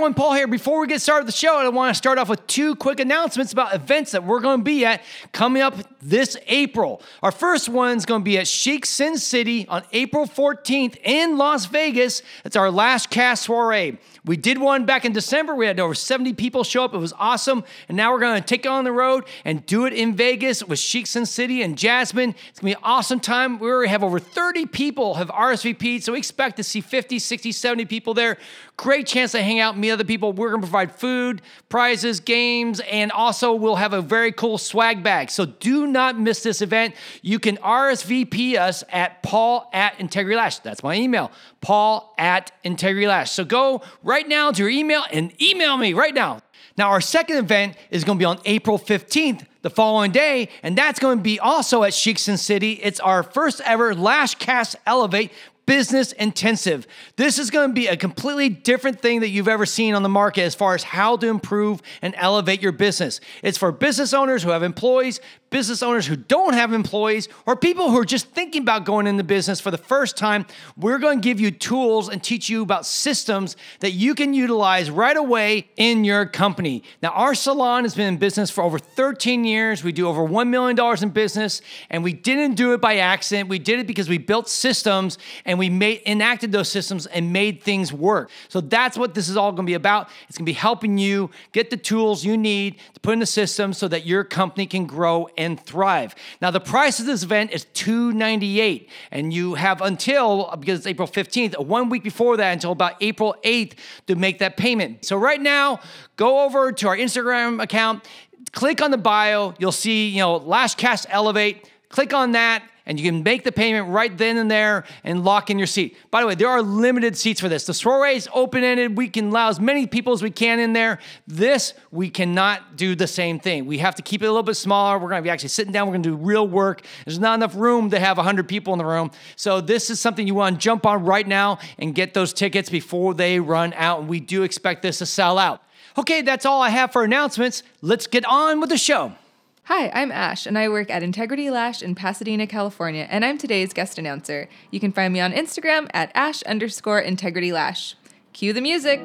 everyone, Paul here. Before we get started with the show, I want to start off with two quick announcements about events that we're going to be at coming up this April. Our first one is going to be at Chic Sin City on April 14th in Las Vegas. It's our Lash Cast soiree. We did one back in December. We had over 70 people show up. It was awesome. And now we're going to take it on the road and do it in Vegas with Chic Sin City and Jasmine. It's going to be an awesome time. We already have over 30 people have RSVP'd, so we expect to see 50, 60, 70 people there. Great chance to hang out meet other people. We're going to provide food, prizes, games, and also we'll have a very cool swag bag. So do not miss this event. You can RSVP us at paul at Integrity Lash. That's my email, paul at Integrity Lash. So go right now to your email and email me right now. Now, our second event is going to be on April 15th, the following day, and that's going to be also at Chic Sin City. It's our first ever Lash Cast Elevate business intensive. This is going to be a completely different thing that you've ever seen on the market as far as how to improve and elevate your business. It's for business owners who have employees, business owners who don't have employees, or people who are just thinking about going into business for the first time. We're going to give you tools and teach you about systems that you can utilize right away in your company. Now, our salon has been in business for over 13 years. We do over $1 million in business, and we didn't do it by accident. We did it because we built systems and we made enacted those systems and made things work. So that's what this is all going to be about. It's going to be helping you get the tools you need to put in the system so that your company can grow and thrive. Now the price of this event is 298 and you have until because it's April 15th, one week before that until about April 8th to make that payment. So right now, go over to our Instagram account, click on the bio, you'll see, you know, Lash Cast Elevate, click on that and you can make the payment right then and there and lock in your seat. By the way, there are limited seats for this. The soiree is open ended. We can allow as many people as we can in there. This, we cannot do the same thing. We have to keep it a little bit smaller. We're going to be actually sitting down. We're going to do real work. There's not enough room to have 100 people in the room. So, this is something you want to jump on right now and get those tickets before they run out. And we do expect this to sell out. Okay, that's all I have for announcements. Let's get on with the show. Hi, I'm Ash, and I work at Integrity Lash in Pasadena, California, and I'm today's guest announcer. You can find me on Instagram at ash underscore integrity lash. Cue the music.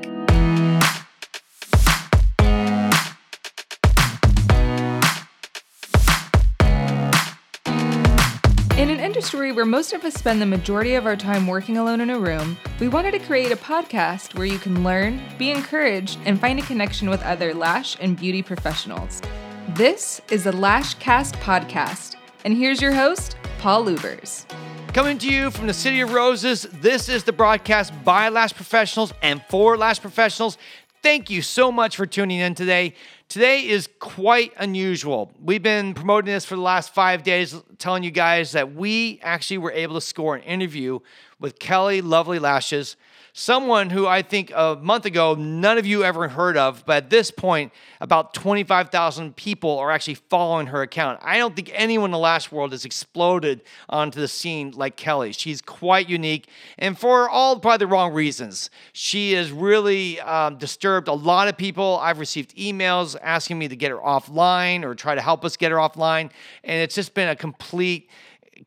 In an industry where most of us spend the majority of our time working alone in a room, we wanted to create a podcast where you can learn, be encouraged, and find a connection with other lash and beauty professionals. This is the Lashcast podcast, and here's your host, Paul Lubers. Coming to you from the City of Roses, this is the broadcast by Lash Professionals and for Lash Professionals. Thank you so much for tuning in today. Today is quite unusual. We've been promoting this for the last five days, telling you guys that we actually were able to score an interview with Kelly Lovely Lashes someone who I think a month ago none of you ever heard of, but at this point, about 25,000 people are actually following her account. I don't think anyone in the lash world has exploded onto the scene like Kelly. She's quite unique, and for all probably the wrong reasons. She has really um, disturbed a lot of people. I've received emails asking me to get her offline or try to help us get her offline, and it's just been a complete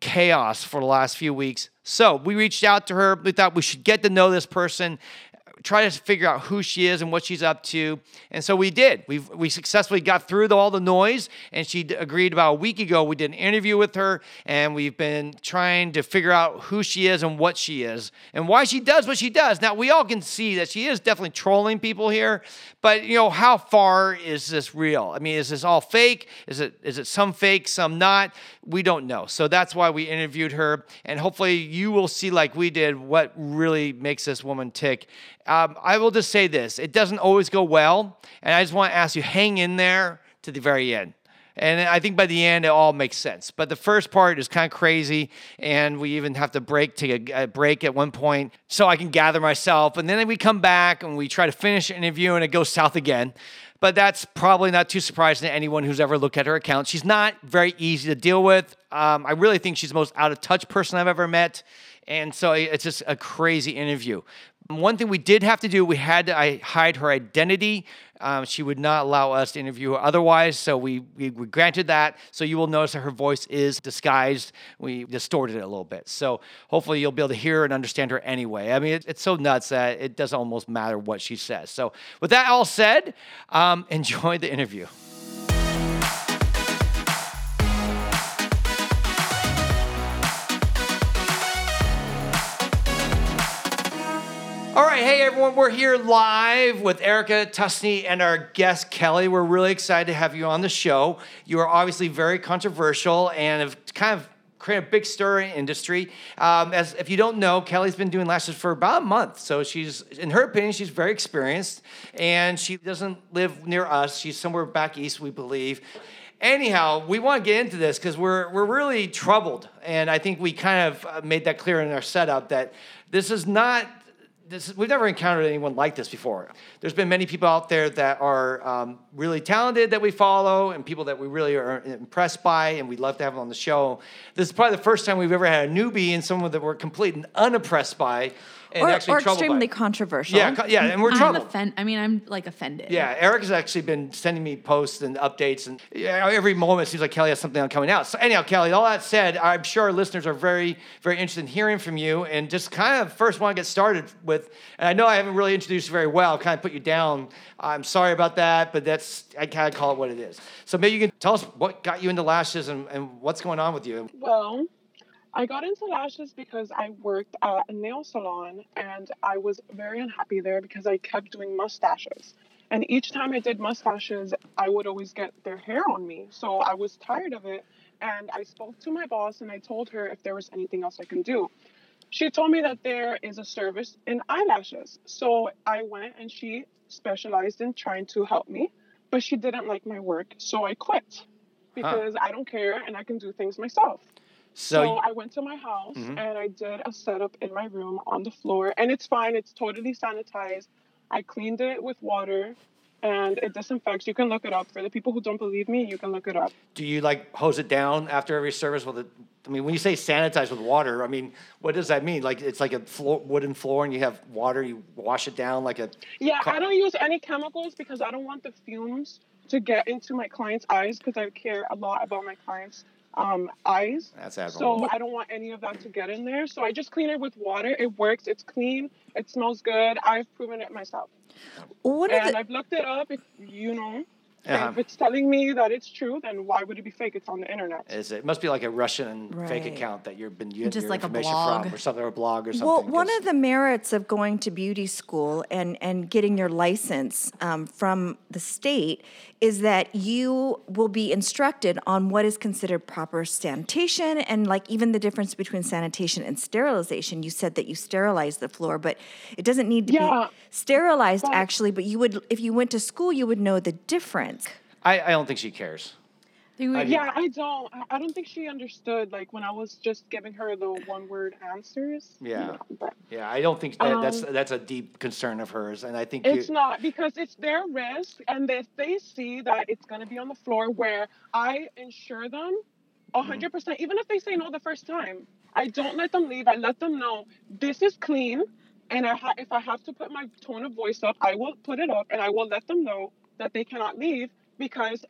chaos for the last few weeks. So we reached out to her. We thought we should get to know this person try to figure out who she is and what she's up to. And so we did. We we successfully got through the, all the noise, and she agreed about a week ago. We did an interview with her, and we've been trying to figure out who she is and what she is and why she does what she does. Now we all can see that she is definitely trolling people here, but you know how far is this real? I mean, is this all fake? Is it is it some fake, some not? We don't know. So that's why we interviewed her, and hopefully you will see, like we did, what really makes this woman tick um, I will just say this it doesn't always go well. And I just want to ask you hang in there to the very end. And I think by the end, it all makes sense. But the first part is kind of crazy. And we even have to break, take a, a, break at one point so I can gather myself. And then we come back and we try to finish an interview and it goes south again. But that's probably not too surprising to anyone who's ever looked at her account. She's not very easy to deal with. Um, I really think she's the most out of touch person I've ever met And so it's just a crazy interview. One thing we did have to do, we had to hide her identity. Um, she would not allow us to interview her otherwise, so we, we, we granted that. So you will notice that her voice is disguised. We distorted it a little bit. So hopefully you'll be able to hear and understand her anyway. I mean, it, it's so nuts that it doesn't almost matter what she says. So with that all said, um, enjoy the interview. All right, hey everyone, we're here live with Erica Tusney and our guest Kelly. We're really excited to have you on the show. You are obviously very controversial and have kind of created a big stir in industry. Um, as if you don't know, Kelly's been doing lashes for about a month, so she's, in her opinion, she's very experienced, and she doesn't live near us. She's somewhere back east, we believe. Anyhow, we want to get into this because we're we're really troubled, and I think we kind of uh, made that clear in our setup that this is not this, we've never encountered anyone like this before. There's been many people out there that are um, really talented that we follow, and people that we really are impressed by, and we'd love to have them on the show. This is probably the first time we've ever had a newbie and someone that we're completely unimpressed by and or, actually or troubled extremely by. controversial. Yeah, co- yeah, and we're I'm troubled. offend- I mean, I'm like offended. Yeah, Eric has actually been sending me posts and updates, and yeah, every moment it seems like Kelly has something on coming out. So anyhow, Kelly, all that said, I'm sure our listeners are very, very interested in hearing from you, and just kind of first want to get started with. And I know I haven't really introduced you very well, I've kind of put you down. I'm sorry about that, but that's I kind of call it what it is. So maybe you can tell us what got you into lashes and, and what's going on with you. Well, I got into lashes because I worked at a nail salon and I was very unhappy there because I kept doing mustaches. And each time I did mustaches, I would always get their hair on me. So I was tired of it. And I spoke to my boss and I told her if there was anything else I can do. She told me that there is a service in eyelashes. So I went and she specialized in trying to help me, but she didn't like my work. So I quit because I don't care and I can do things myself. So, So I went to my house Mhm. and I did a setup in my room on the floor, and it's fine. It's totally sanitized. I cleaned it with water, and it disinfects. You can look it up. For the people who don't believe me, you can look it up. do you like hose it down after every service with it? I mean, when you say sanitize with water, I mean, what does that mean? Like it's like a floor, wooden floor, and you have water. You wash it down like a. Yeah, I don't use any chemicals because I don't want the fumes to get into my clients' eyes because I care a lot about my clients' um, eyes. That's admirable. So I don't want any of that to get in there. So I just clean it with water. It works. It's clean. It smells good. I've proven it myself. One of and the, I've looked it up. If you know, Uh-huh. if it's telling me that it's true, then why would it be fake? It's on the internet. Is it, it must be like a Russian fake account that you've been using Just your like a information blog. from, or something, or a blog, or something. well, one of the merits of going to beauty school and, and getting your license um, from the state is that you will be instructed on what is considered proper sanitation and like even the difference between sanitation and sterilization. You said that you sterilize the floor, but it doesn't need to Yeah, be sterilized but- actually, but you would if you went to school you would know the difference. I, I don't think she cares. They would- I- Yeah, I don't. I- I don't think she understood. Like when I was just giving her the one-word answers. Yeah. but Yeah, I don't think that, that's Um, that's a deep concern of hers, and I think It's you, not because it's their risk, and if they see that it's going to be on the floor where I insure them, a Mm-hmm. hundred percent. Even if they say no the first time, I don't let them leave. I let them know this is clean, and I ha- if I have to put my tone of voice up, I will put it up, and I will let them know that they cannot leave because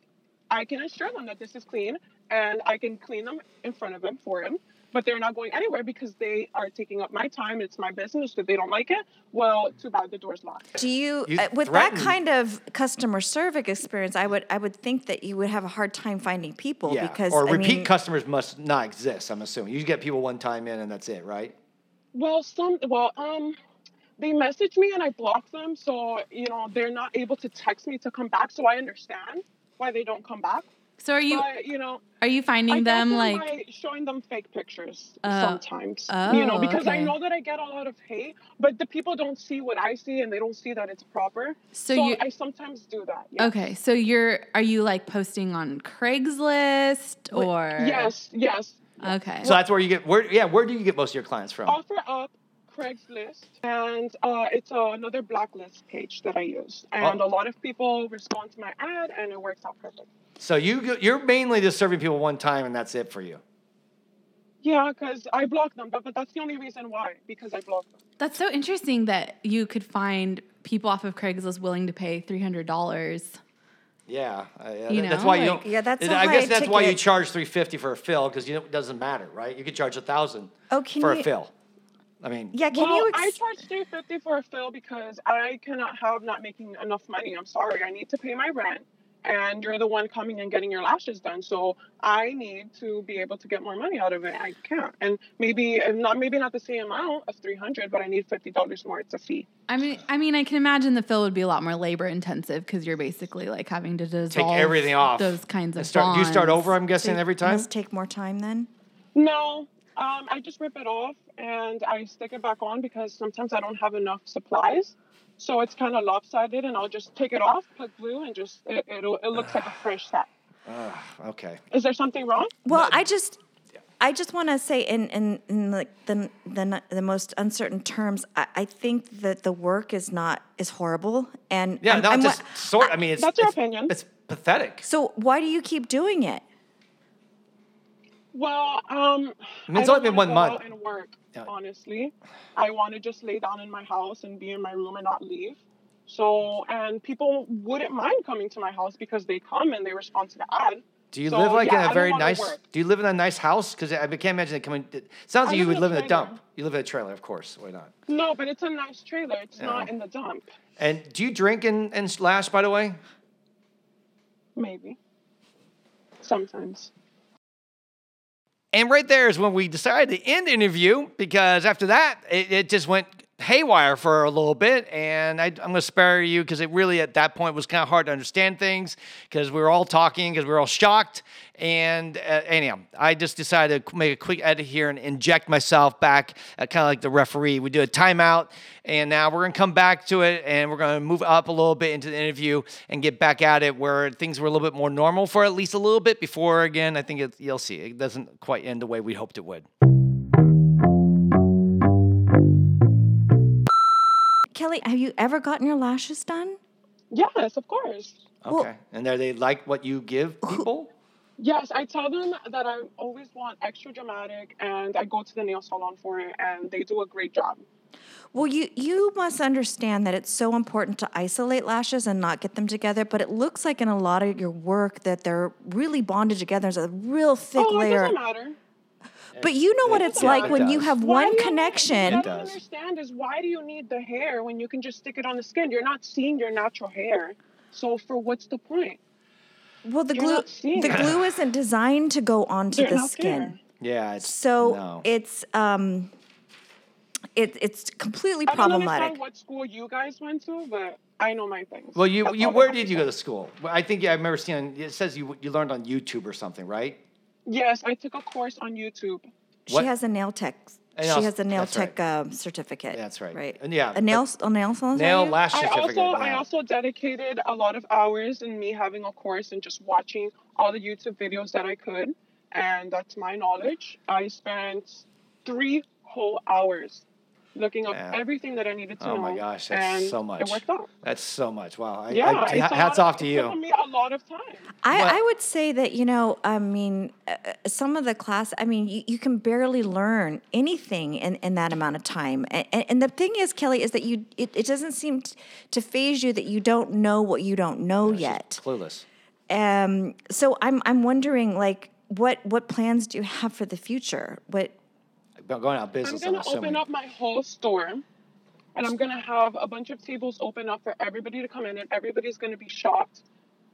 I can assure them that this is clean, and I can clean them in front of them for him. But they're not going anywhere because they are taking up my time. It's my business. If they don't like it, well, too bad. The door's locked. Do you, You uh, with that kind of customer service experience, I would I would think that you would have a hard time finding people yeah, because or I repeat mean, customers must not exist. I'm assuming you get people one time in, and that's it, right? Well, some well, um, they message me and I block them, so you know they're not able to text me to come back. So I understand why they don't come back. So are you but you know, are you finding get them them like by showing them fake pictures Oh. sometimes. Oh, you know, Oh, because I know that I get a lot of hate, but the people don't see what I see and they don't see that it's proper. So So, you- I sometimes do that. Yeah. Okay, so you're are you like posting on Craigslist or Yes. Yes. Okay. So that's where you get where yeah where do you get most of your clients from? Offer up. Craigslist, and uh, it's uh, another blacklist page that I use, and Oh. a lot of people respond to my ad, and it works out perfect. So you go- you're mainly just serving people one time, and that's it for you. Yeah, because I block them, but, but that's the only reason why, because I block them. That's so interesting that you could find people off of Craigslist willing to pay three hundred dollars. Yeah, uh, yeah, You that's know, why you don't. Yeah, that's a I guess high that's why you charge three fifty for a fill because it doesn't matter, right? You could charge a thousand Oh, for you- a fill. I mean, Yeah, can well, you? I Ex- charge three fifty for a fill because I cannot have not making enough money. I'm sorry, I need to pay my rent, and you're the one coming and getting your lashes done. So I need to be able to get more money out of it. I can't, and maybe and not maybe not the same amount of three hundred, but I need fifty dollars more. It's a fee. I mean, I mean, I can imagine the fill would be a lot more labor intensive because you're basically like having to dissolve take everything off. those kinds of and start. Do you start over? I'm guessing every time. Must take more time then. No, um, I just rip it off and I stick it back on because sometimes I don't have enough supplies. So it's kind of lopsided, and I'll just take it off, put glue, and just it, it'll, it looks like a fresh set. Ugh, okay. Is there something wrong? Well, I just, I just want to say in in, in like the, the the most uncertain terms, I, I think that the work is not is horrible, and Yeah, I'm- not I'm just wa- sort. I mean, it's That's your it's- opinion. It's pathetic. So why do you keep doing it? Well, um, I mean, it's only been one month. and work. Yeah. Honestly, I want to just lay down in my house and be in my room and not leave. So, and people wouldn't mind coming to my house because they come and they respond to the ad. Do you So, live like yeah, in a very nice? Do you live in a nice house? Because I can't imagine it coming. It sounds I like you live would live in a dump. You live in a trailer, of course. Why not? No, but it's a nice trailer. It's Yeah. not in the dump. And do you drink and, and lash? By the way, Maybe. Sometimes. And right there is when we decided to end the interview because after that, it, it just went haywire for a little bit. And I, I'm going to spare you because it really, at that point, was kind of hard to understand things because we were all talking, because we were all shocked. And uh, anyhow, I just decided to make a quick edit here and inject myself back, uh, kind of like the referee. We do a timeout, and now we're going to come back to it and we're going to move up a little bit into the interview and get back at it where things were a little bit more normal for at least a little bit before, again, I think it, you'll see it doesn't quite end the way we hoped it would. Kelly, have you ever gotten your lashes done? Yes, of course. Okay. Well- and are they like what you give people? Yes, I tell them that I always want extra dramatic and I go to the nail salon for it and they do a great job. Well, you you must understand that it's so important to isolate lashes and not get them together. But it looks like in a lot of your work that they're really bonded together. There's a real thick oh, it layer. doesn't matter. But you know what it's yeah, like it when you have Why one do you- connection. What I don't understand is why do you need the hair when you can just stick it on the skin? You're not seeing your natural hair. So for what's the point? Well, the You're glue the it. glue isn't designed to go onto They're the skin. there. Yeah. It's, So no. it's um it, it's completely I don't problematic. understand what school you guys went to, but I know my things. well, you, That's you where did you go to school? I think yeah, I remember seeing it says you you learned on YouTube or something, right? Yes, I took a course on YouTube. She has a nail tech. A She has a nail that's right. tech um, certificate. That's right. Right. And yeah, A nail a nail salon. Nail you? lash I certificate. also I also dedicated a lot of hours in me having a course and just watching all the YouTube videos that I could, and that's my knowledge. I spent three whole hours looking up Yeah. everything that I needed to Oh know. my gosh, that's and so much. It worked out. That's so much. Wow. I, Yeah, I- it's a hats lot off to It you. took me a lot of time. I, What- I would say that you know I mean uh, uh, some of the class I mean you, you can barely learn anything in, in that amount of time and, and, and the thing is Kelly is that you it, it doesn't seem t- to phase you that you don't know what you don't know She's yet Clueless. um so I'm I'm wondering like what what plans do you have for the future what About Going out of I'm gonna open up my whole store, and I'm gonna have a bunch of tables open up for everybody to come in, and everybody's gonna be shocked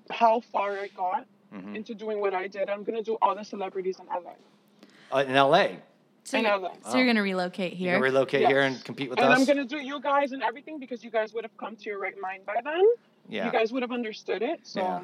how far I got Mm-hmm. into doing what I did. I'm gonna do all the celebrities in LA. Uh, in LA. So, in you're, LA. so you're gonna relocate You here. can relocate here and compete with and us. I'm gonna do you guys and everything because you guys would have come to your right mind by then. yeah. You guys would have understood it. So Yeah.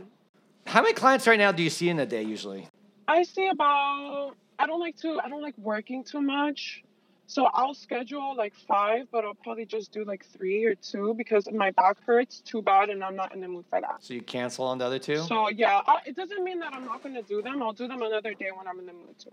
How many clients right now do you see in a day usually? I see about I don't like to I don't like working too much. So I'll schedule like five, but I'll probably just do like three or two because my back hurts too bad and I'm not in the mood for that. So you cancel on the other two? So yeah, I, it doesn't mean that I'm not gonna do them. I'll do them another day when I'm in the mood to.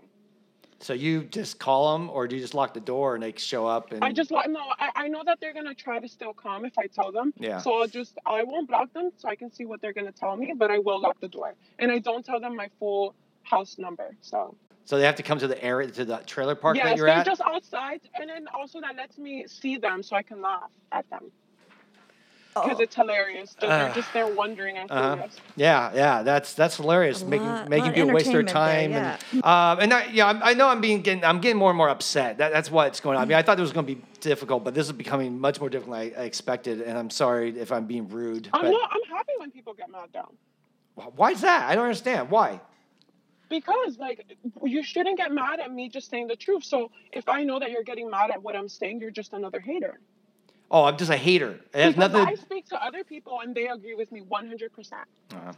So you just call them, or do you just lock the door and they show up? And I just like no, I, I know that they're gonna try to still come if I tell them. Yeah. So I'll just I won't block them so I can see what they're gonna tell me, but I will lock the door. And I don't tell them my full house number. So So they have to come to the area to the trailer park that you're they're at. just outside, and then also that lets me see them so I can laugh at them because Oh. it's hilarious. They're, Ah. they're just there wondering and Uh-huh. curious. Yeah, yeah, that's that's hilarious. A making lot- making lot people waste their time, entertainment and um, and I, yeah, I'm, I know I'm being getting I'm getting more and more upset. That, that's what's going on. I mean, I thought it was going to be difficult, but this is becoming much more difficult than I, I expected. And I'm sorry if I'm being rude. I'm but not. I'm happy when people get mad down why is that? I don't understand. Why? Because like you shouldn't get mad at me just saying the truth. So if I know that you're getting mad at what I'm saying, you're just another hater. Oh, I'm just a hater. Because nothing. I speak to other people and they agree with me 100. percent Uh-huh.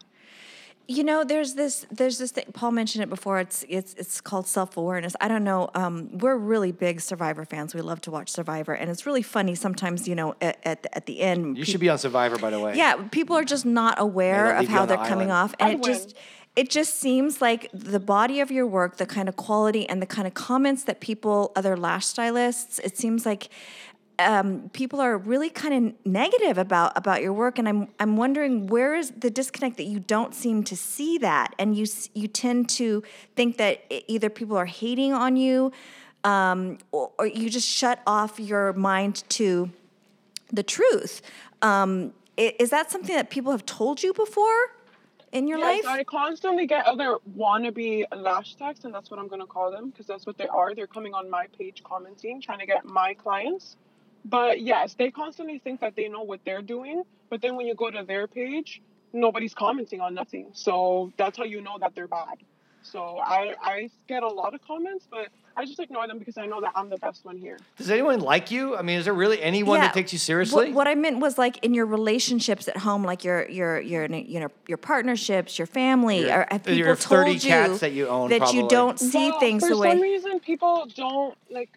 You know, there's this there's this thing. Paul mentioned it before. It's it's it's called self awareness. I don't know. Um, we're really big Survivor fans. We love to watch Survivor, and it's really funny sometimes. You know, at at, at the end, You pe- should be on Survivor, by the way. Yeah, people are just not aware of how the they're coming off, and I'd it just win. It just seems like the body of your work, the kind of quality and the kind of comments that people, other lash stylists, it seems like um, people are really kind of negative about about your work, and I'm I'm wondering where is the disconnect that you don't seem to see that, and you you tend to think that either people are hating on you, um, or, or you just shut off your mind to the truth. Um, is that something that people have told you before in your Yes, life? I constantly get other wannabe lash techs, and that's what I'm gonna call them because that's what they are. They're coming on my page commenting, trying to get my clients. But yes, they constantly think that they know what they're doing, but then when you go to their page, nobody's commenting on nothing. So that's how you know that they're bad. So I I get a lot of comments, but I just ignore them because I know that I'm the best one here. Does anyone like you? I mean, is there really anyone that takes you What- seriously? What, I meant was like in your relationships at home, like your your your you know your partnerships, your family. Your- or have people your told 30 you cats that you own, that probably. you don't see Well, things for the way? For some reason people don't like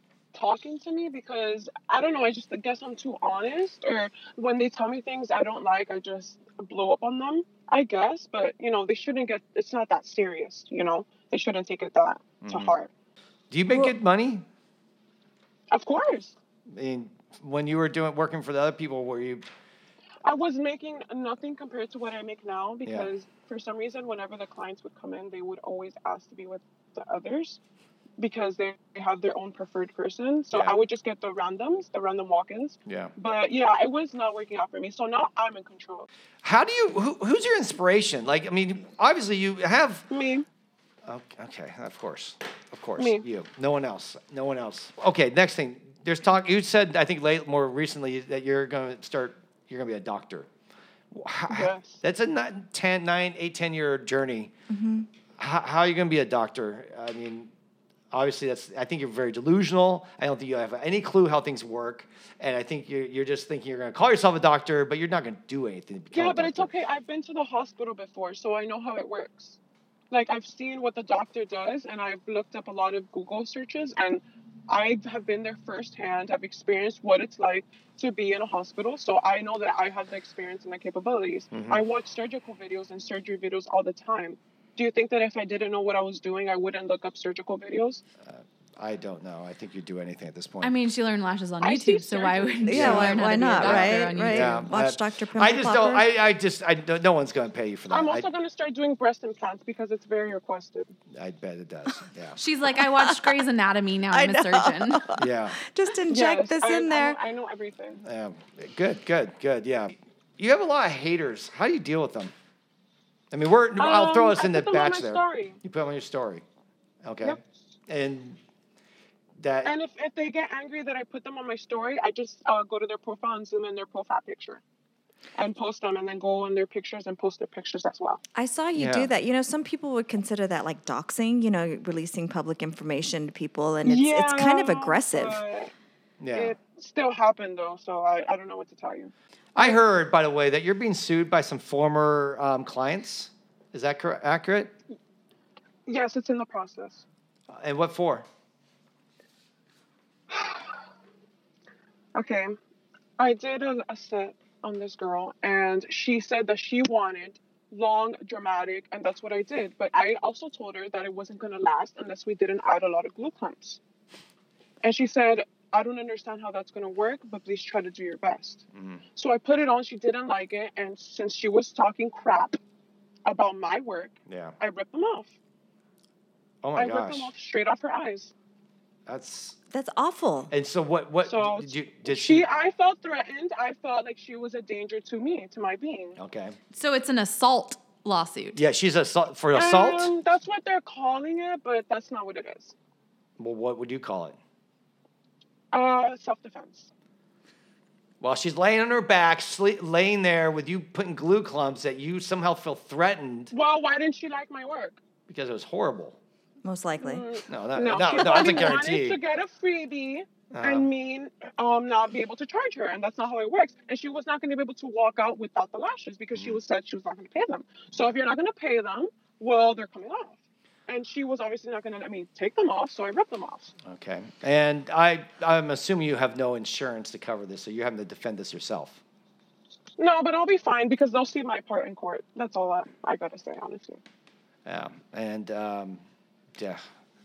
talking to me because I don't know. I just guess I'm too honest, or when they tell me things I don't like, I just blow up on them. I guess, but you know they shouldn't get. It's not that serious. You know they shouldn't take it that to Mm-hmm. heart. Do you make good money? Of course, I mean, when you were doing working for the other people, were you? I was making nothing compared to what I make now because for some reason, whenever the clients would come in, they would always ask to be with the others because they have their own preferred person. So Yeah. I would just get the randoms, the random walk-ins. Yeah. But yeah, it was not working out for me. So now I'm in control. How do you? Who, who's your inspiration? Like, I mean, obviously you have. Me. Okay, okay, of course, of course, Me. you. No one else. No one else. Okay, next thing. There's talk. You said I think late more recently that you're going to start. You're going to be a doctor. Yes. That's a nine, 10, 9, 8, 10 year journey. Mm-hmm. How, how are you going to be a doctor? I mean, obviously that's. I think you're very delusional. I don't think you have any clue how things work, and I think you're you're just thinking you're going to call yourself a doctor, but you're not going to do anything. To Yeah, but it's okay. I've been to the hospital before, so I know how it works. Like I've seen what the doctor does, and I've looked up a lot of Google searches, and I have been there firsthand. I've experienced what it's like to be in a hospital, so I know that I have the experience and the capabilities. Mm-hmm. I watch surgical videos and surgery videos all the time. Do you think that if I didn't know what I was doing, I wouldn't look up surgical videos? Uh, I don't know. I think you'd do anything at this point. I mean, she learned lashes on I YouTube, so why wouldn't she Yeah, why- why to be a not, right? on Right. YouTube? Watch Dr. I Pimple just don't. I, I just. I don't- no one's going to pay you for that. I'm also going to start doing breast implants because it's very requested. I bet it does. Yeah. She's like, I watched Grey's Anatomy. Now I'm a surgeon. yeah. Just inject Yes, this I- in I- there. I know everything. Yeah. Good. Good. Good. Yeah. You have a lot of haters. How do you deal with them? I mean, we're. I'll throw Um, us I in the put them on batch there. story. You put them on your story. Okay. Yep. And that. And if, if they get angry that I put them on my story, I just uh, go to their profile and zoom in their profile picture and post them and then go on their pictures and post their pictures as well. I saw you Yeah. do that. You know, some people would consider that like doxing, you know, releasing public information to people and it's it's kind of aggressive. yeah. It still happened though, so I, I don't know what to tell you. I heard, by the way, that you're being sued by some former um, clients. Is that cor- accurate? Yes, it's in the process. And what for? Okay. I did a, a set on this girl and she said that she wanted long, dramatic, and that's what I did. But I also told her that it wasn't going to last unless we didn't add a lot of glue clamps. And she said, I don't understand how that's going to work, but please try to do your best. So I put it on. She didn't like it. And since she was talking crap about my work, Yeah. I ripped them off. Oh my gosh. I ripped them off straight off her eyes. That's That's awful. and so what? What So did you? Did she, she? I felt threatened. I felt like she was a danger to me, to my being. Okay. So it's an assault lawsuit. Yeah, she's assault for assault. Um, that's what they're calling it, but that's not what it is. well, what would you call it? Uh, self-defense. Well, she's laying on her back, sleep, laying there with you putting glue clumps that you somehow feel threatened Well, why didn't she like my work? because it was horrible. Most likely. No, that, No, no, she no, that's a probably guarantee. wanted to get a freebie Uh-huh. and me um not be able to charge her, and that's not how it works. And she was not going to be able to walk out without the lashes because Mm. she was said she was not going to pay them. So if you're not going to pay them, well, they're coming off. And she was obviously not going to let me take them off, so I ripped them off. Okay, and I, I'm assuming you have no insurance to cover this, so you're having to defend this yourself. No, but I'll be fine because they'll see my part in court. That's all that I got to say, honestly. Yeah, and um, yeah,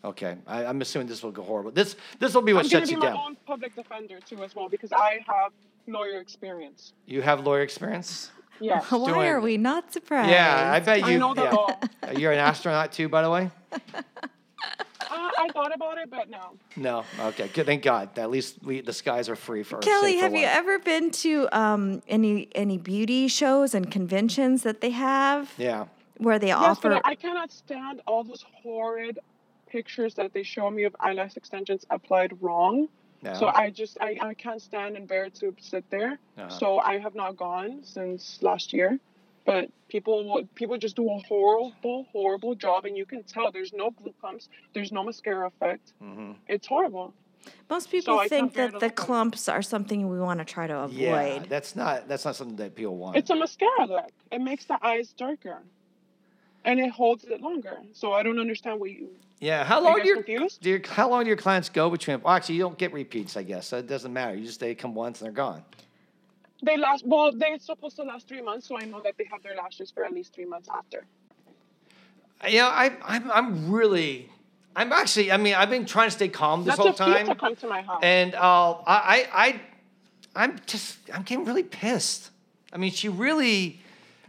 okay. I, I'm assuming this will go horrible. This this will be what I'm shuts to you be my down. own public defender too, as well, because I have lawyer experience. You have lawyer experience. Yes. Why doing- are we not surprised? Yeah, I bet you. I you. know the yeah. law. You're an astronaut too, by the way. Uh, I thought about it, but no. No. Okay. Good. Thank God. At least we the skies are free for Kelly, safe for have you ever been to um, any any beauty shows and conventions that they have Yeah. where they Yes, offer? but I cannot stand all those horrid pictures that they show me of eyelash extensions applied wrong. Yeah. So I just I, I can't stand and bear to sit there. Uh-huh. So I have not gone since last year. But people people just do a horrible horrible job, and you can tell there's no glue pumps, there's no mascara effect. Mm-hmm. It's horrible. Most people I think that the look at it. clumps are something we want to try to avoid. Yeah. That's not that's not something that people want. It's a mascara look. It makes the eyes darker, and it holds it longer. So I don't understand what you. yeah. How long do your, confused? do your how long do your clients go between? Well, actually, you don't get repeats, I guess. So it doesn't matter. You just they come once and they're gone. They last well. They're supposed to last three months, so I know that they have their lashes for at least three months after. You know, I I'm I'm really I'm actually I mean I've been trying to stay calm this That's whole time. to come to my house. And uh, I, I, I, I'm just, I'm getting really pissed. I mean, she really,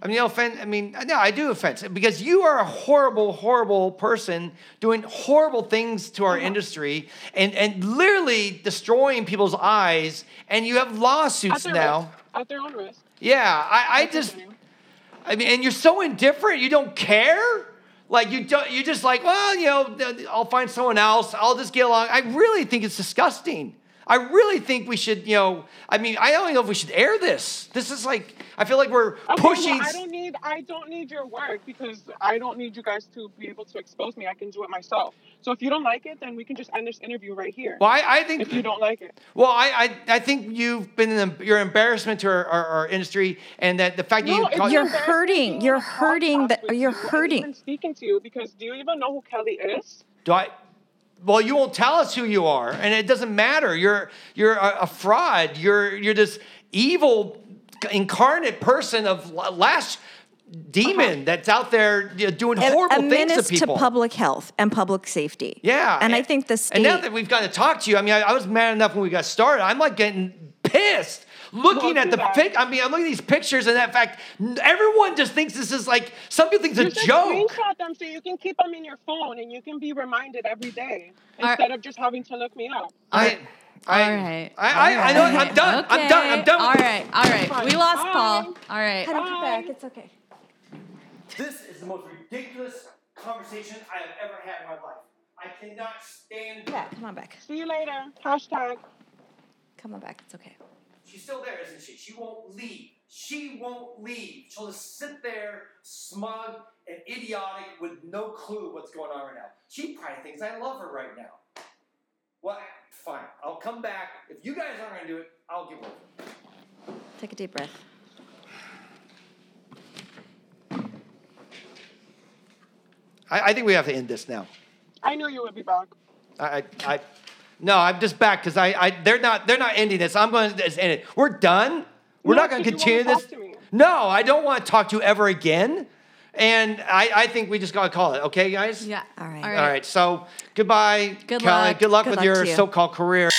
I mean, no offense. I mean, no, I do offense because you are a horrible, horrible person doing horrible things to our Uh-huh. industry and and literally destroying people's eyes. And you have lawsuits their now. risk. At their own risk. Yeah, I, I just. I mean, and you're so indifferent. You don't care. Like you don't. You just like, well, you know, I'll find someone else. I'll just get along. I really think it's disgusting. I really think we should, you know. I mean, I don't know if we should air this. This is like, I feel like we're Okay, well, pushing. I don't need. I don't need your work because I don't need you guys to be able to expose me. I can do it myself. So if you don't like it, then we can just end this interview right here. well, I, I think. If you don't like it. Well, I, I, I think you've been an, you're embarrassment to our, our, our industry, and that the fact that you. Call, you're hurting. You're hurting podcast that- you're you and hurting. even speaking to you because do you even know who Kelly is? Do I? Well, you won't tell us who you are, and it doesn't matter. You're you're a, a fraud. You're you're this evil incarnate person of la- lash demon uh-huh. that's out there you know, doing A- horrible a things menace to people. public health and public safety. yeah, and I think the state. And now that we've got to talk to you, I mean, I, I was mad enough when we got started. I'm like getting pissed. Looking at the pic, I mean, I'm looking at these pictures, and that fact, everyone just thinks this is like some people think You it's a should joke. screenshot them so you can keep them in your phone and you can be reminded every day Are- instead of just having to look me up. I, I, All right. I, I, I know. I'm done. I'm done. I'm done. All right. All right. We lost Bye. Paul. All right. Head up Bye. back. It's okay. This is the most ridiculous conversation I have ever had in my life. I cannot stand. Yeah, come on back. See you later. Hashtag. Come on back. It's okay. She's still there, isn't she? She won't leave. She won't leave. She'll just sit there, smug and idiotic, with no clue what's going on right now. She probably thinks I love her right now. Well, fine. I'll come back. If you guys aren't gonna do it, I'll give over. Take a deep breath. I, I think we have to end this now. I knew you would be back. I, I, I no, I'm just back because I, I, they're not, they're not ending this. I'm going to end it. We're done. We're No, not going to continue this. to. No, I don't want to talk to you ever again. And I, I think we just got to call it. Okay, guys. Yeah. All right. All All right. So goodbye, Good Kelly. luck. Good luck Good with luck your you. so-called career.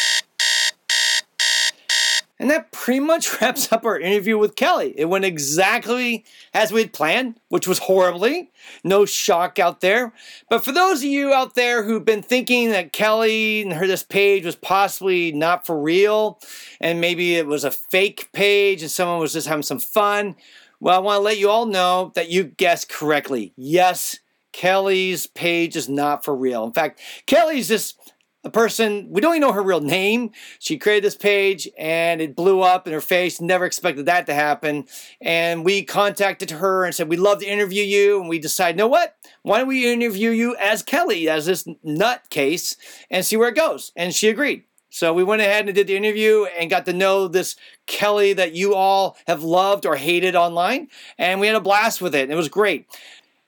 And that pretty much wraps up our interview with Kelly. It went exactly as we had planned, which was horribly. No shock out there. But for those of you out there who've been thinking that Kelly and her this page was possibly not for real, and maybe it was a fake page and someone was just having some fun, well, I want to let you all know that you guessed correctly. Yes, Kelly's page is not for real. In fact, Kelly's just a person, we don't even know her real name. She created this page and it blew up in her face. Never expected that to happen. And we contacted her and said, We'd love to interview you. And we decided, know what? Why don't we interview you as Kelly, as this nut case, and see where it goes? And she agreed. So we went ahead and did the interview and got to know this Kelly that you all have loved or hated online. And we had a blast with it. It was great.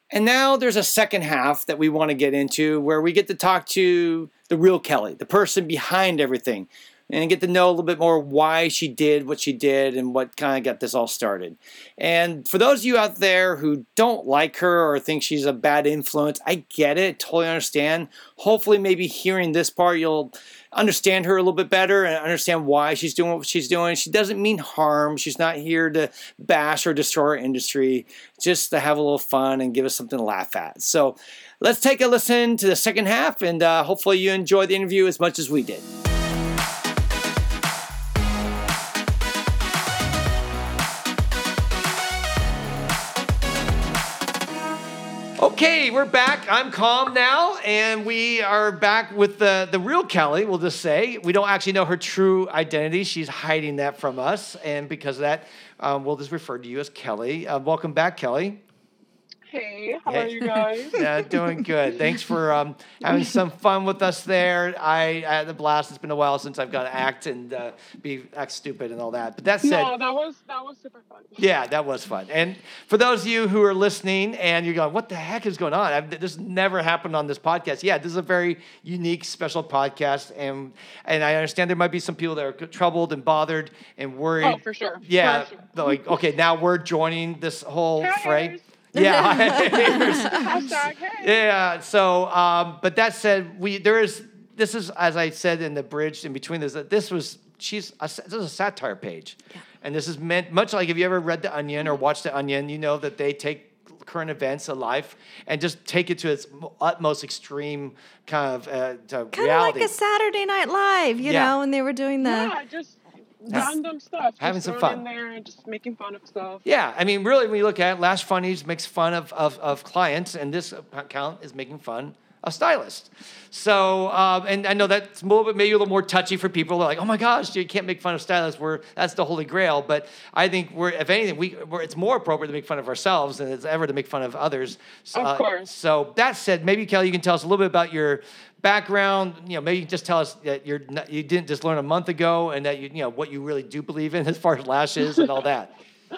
And now there's a second half that we want to get into where we get to talk to the real Kelly, the person behind everything, and get to know a little bit more why she did what she did and what kind of got this all started. And for those of you out there who don't like her or think she's a bad influence, I get it, totally understand. Hopefully, maybe hearing this part, you'll understand her a little bit better and understand why she's doing what she's doing. She doesn't mean harm. She's not here to bash or destroy our industry, just to have a little fun and give us something to laugh at. So let's take a listen to the second half, and uh, hopefully you enjoy the interview as much as we did. Okay, we're back. I'm calm now, and we are back with the, the real Kelly, we'll just say. We don't actually know her true identity. She's hiding that from us, and because of that, um, we'll just refer to you as Kelly. Uh, welcome back, Kelly. Hey, how are you guys? yeah, doing good. Thanks for um, having some fun with us there. I, I had a blast. It's been a while since I've got to act and uh, be act stupid and all that. But that said, no, that was that was super fun. yeah, that was fun. And for those of you who are listening and you're going, "What the heck is going on?" I've, this never happened on this podcast. Yeah, this is a very unique, special podcast, and and I understand there might be some people that are troubled and bothered and worried. Oh, for sure. Yeah, For sure. like okay, now we're joining this whole fray. Yeah, yeah. So, um, but that said, we there is this is as I said in the bridge in between this that this was she's a, this is a satire page, and this is meant much like if you ever read The Onion or watched The Onion, you know that they take current events of life and just take it to its utmost extreme kind of uh, to Kind of like a Saturday Night Live, you Yeah. know, when they were doing the. Yeah, just random stuff. Having some fun. in there and just making fun of stuff. Yeah, I mean, really, when you look at it, Lash Funnies makes fun of, of, of clients, and this account is making fun of stylists. So, um, and I know that's a little bit, maybe a little more touchy for people. They're like, oh my gosh, you can't make fun of stylists. We're, that's the holy grail. But I think we're, if anything, we, we're, it's more appropriate to make fun of ourselves than it's ever to make fun of others. So, Of course. So that said, maybe Kelly, you can tell us a little bit about your background. You know, maybe you just tell us that you're not, you didn't just learn a month ago, and that you, you know what you really do believe in as far as lashes and all that.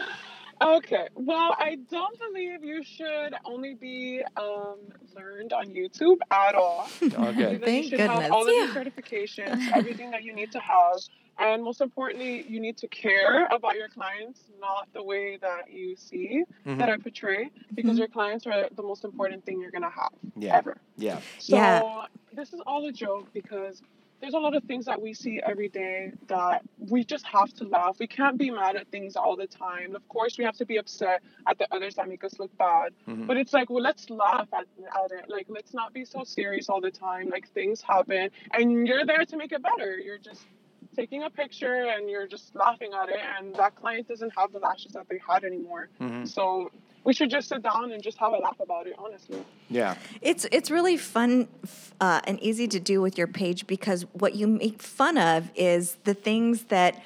Okay. Well, I don't believe you should only be um, learned on YouTube at all. Okay. believe that Thank you should goodness. have all of your certifications, everything that you need to have. And most importantly, you need to care about your clients, not the way that you see Mhm. that I portray, because your clients are the most important thing you're going to have Yeah. ever. Yeah. So Yeah. this is all a joke because there's a lot of things that we see every day that we just have to laugh. We can't be mad at things all the time. Of course, we have to be upset at the others that make us look bad. Mhm. But it's like, well, let's laugh at, at it. Like, let's not be so serious all the time. Like, things happen, and you're there to make it better. You're just taking a picture and you're just laughing at it, and that client doesn't have the lashes that they had anymore. Mhm. So we should just sit down and just have a laugh about it, honestly. Yeah. It's it's really fun uh, and easy to do with your page because what you make fun of is the things that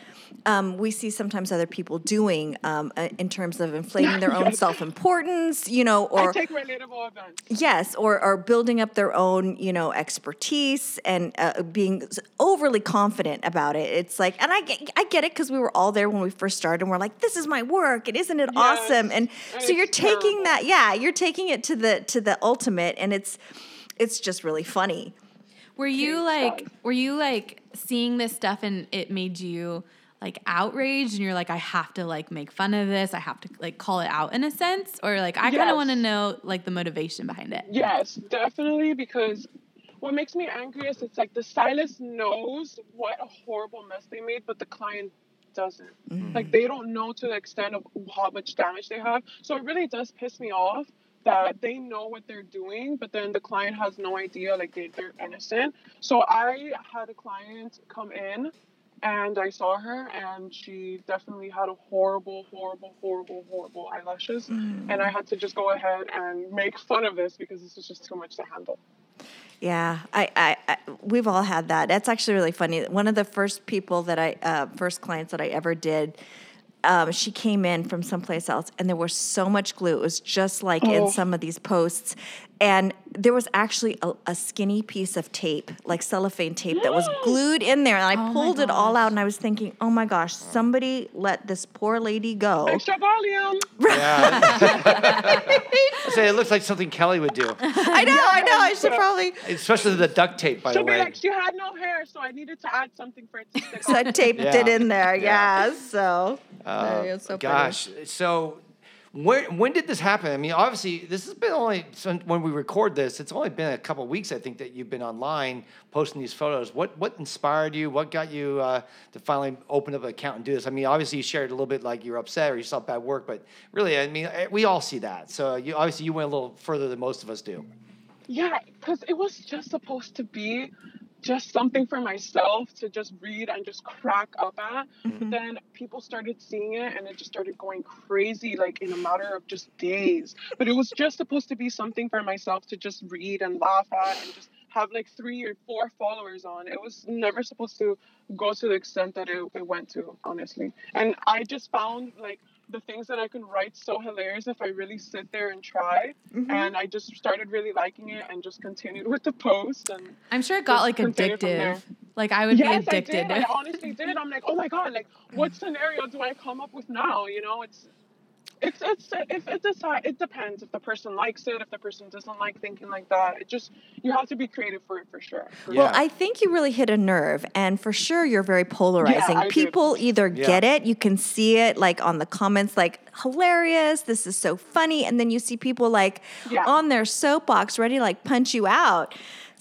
um, we see sometimes other people doing um, uh, in terms of inflating their own Yes. self importance, you know, I or take relatable events. Yes, or, or building up their own, you know, expertise and uh, being overly confident about it. It's like, and I get, I get it because we were all there when we first started, and we're like, "This is my work, and isn't it Yes, awesome?" And, and so you're taking terrible. that, yeah, you're taking it to the to the ultimate, and it's it's just really funny. Were you like were you like seeing this stuff and it made you like outraged and you're like I have to like make fun of this, I have to like call it out in a sense or like I kind of want to know like the motivation behind it. Yes, definitely. Because what makes me angry is it's like the stylist knows what a horrible mess they made, but the client doesn't. Mm-hmm. Like they don't know to the extent of how much damage they have. So it really does piss me off that they know what they're doing, but then the client has no idea, like they, they're innocent. So I had a client come in and I saw her and she definitely had a horrible, horrible, horrible, horrible eyelashes. And I had to just go ahead and make fun of this because this is just too much to handle. Yeah, I, I, I, we've all had that. That's actually really funny. One of the first people that I, uh, first clients that I ever did, um, she came in from someplace else, and there was so much glue. It was just like Oh. in some of these posts, and there was actually a, a skinny piece of tape, like cellophane tape, that was glued in there. And I Oh pulled it all out, and I was thinking, oh my gosh, somebody let this poor lady go. Extra volume. Yeah. Say it looks like something Kelly would do, I know, I know. I should probably especially the duct tape. By She'll the be way, like, she had no hair, so I needed to add something for it to stick. so I taped Yeah. it in there. Yeah. Yeah, so. Uh, it's so funny. gosh, so when when did this happen? I mean, obviously, this has been only when we record this. It's only been a couple weeks, I think, that you've been online posting these photos. What what inspired you? What got you uh, to finally open up an account and do this? I mean, obviously, you shared a little bit like you're upset or you saw bad work, but really, I mean, eh, we all see that. So you obviously you went a little further than most of us do. Yeah, because it was just supposed to be just something for myself to just read and just crack up at. But then people started seeing it and it just started going crazy, like in a matter of just days. But it was just supposed to be something for myself to just read and laugh at and just have like three or four followers on. It was never supposed to go to the extent that it, it went to, honestly. And I just found like the things that I can write so hilarious if I really sit there and try. Mm-hmm. And I just started really liking it and just continued with the post. And I'm sure it got like continue addictive. Like I would yes, be addicted. I did. I honestly did. I'm like, oh my god, like what scenario do I come up with now? You know, it's. It's it's if it decide it depends if the person likes it if the person doesn't like thinking like that it just you have to be creative for it for sure for Yeah. Well, I think you really hit a nerve, and for sure you're very polarizing. I did. People either Yeah. get it, you can see it like on the comments, like hilarious, this is so funny, and then you see people like Yeah. on their soapbox, ready to like punch you out.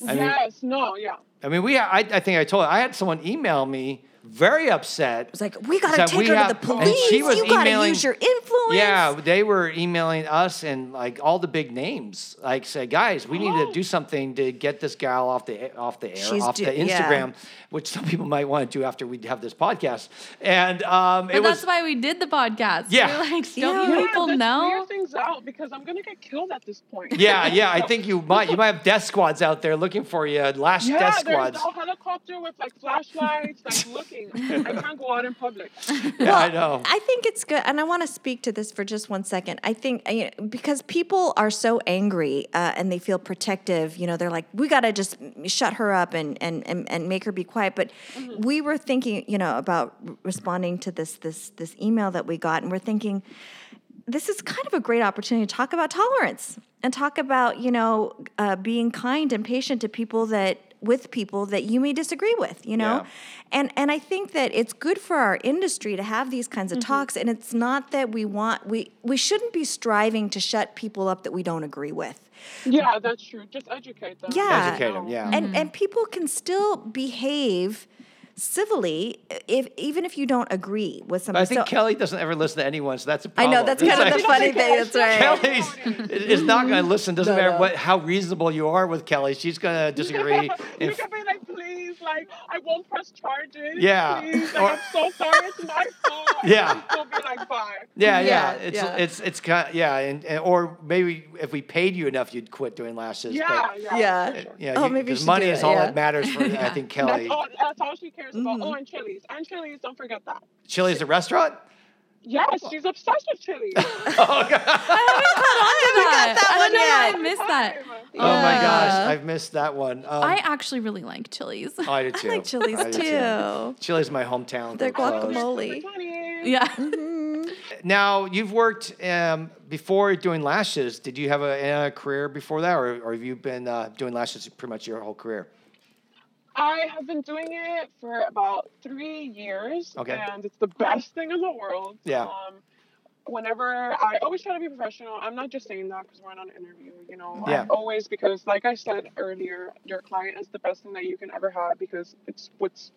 I mean- yes no yeah I mean, we I, I think I told I had someone email me very upset. It was like we got to take we her have- to the and police. she was you got to use your influence. Yeah, they were emailing us and like all the big names, like say, guys, we need to Oh. do something to get this gal off the off the air, She's off do- the yeah. Instagram, which some people might want to do after we have this podcast. And um, But it that's was why we did the podcast. Yeah. We're like, Yeah. don't yeah, you people let's know? clear things out because I'm gonna get killed at this point yeah, yeah. I think you might you might have death squads out there looking for you, lash yeah death there's squads. a helicopter with like flashlights like looking I can't go out in public Yeah, I know. I think it's good, and I want to speak to this for just one second. I think you know, because people are so angry uh, and they feel protective. You know, they're like, we got to just shut her up and, and and and make her be quiet. But we were thinking, you know, about responding to this this this email that we got, and we're thinking. This is kind of a great opportunity to talk about tolerance and talk about, you know, uh, being kind and patient to people that with people that you may disagree with, you know. Yeah. And and I think that it's good for our industry to have these kinds of mm-hmm. talks. And it's not that we want we we shouldn't be striving to shut people up that we don't agree with. yeah that's true just educate them Yeah. Educate 'em, yeah. And mm-hmm. and people can still behave civilly if even if you don't agree with But somebody. I think So- Kelly doesn't ever listen to anyone, so that's a I problem. I know that's It's kind of like- the funny thing. That's right. Kelly's is not going to listen. Doesn't No, matter no. what how reasonable you are with Kelly. She's going to disagree. you If- can be like, please, like, I won't press charges. Yeah. Please. Or- Like, I'm so sorry. It's my fault. Yeah. And Still be like, bye. yeah, yeah, Yeah, It's yeah. it's it's kind yeah, and, and or maybe if we paid you enough, you'd quit doing lashes. Yeah, but, yeah. Yeah. for sure. yeah, Oh, you- maybe you 'cause should money do is it, all yeah. that matters for I think Kelly. That's all, that's all she cares about. Mm-hmm. Oh, and chilies. And chilies, don't forget that. Chili's a restaurant. Yes, she's obsessed with chilies. that. that I one don't know why yet. I missed that. Oh my gosh, I've missed that one. Um, I actually really like chilies. oh, I do too. I like chilies I do too. Chili's my hometown. They're closed. guacamole. Funny. yeah. Now you've worked um, before doing lashes. Did you have a, a career before that, or, or have you been uh, doing lashes pretty much your whole career? I have been doing it for about three years. Okay. And it's the best thing in the world. Yeah. Um, whenever I always try to be professional. I'm not just saying that because we're on an interview, you know. Yeah. I'm always because, like I said earlier, your client is the best thing that you can ever have because it's what's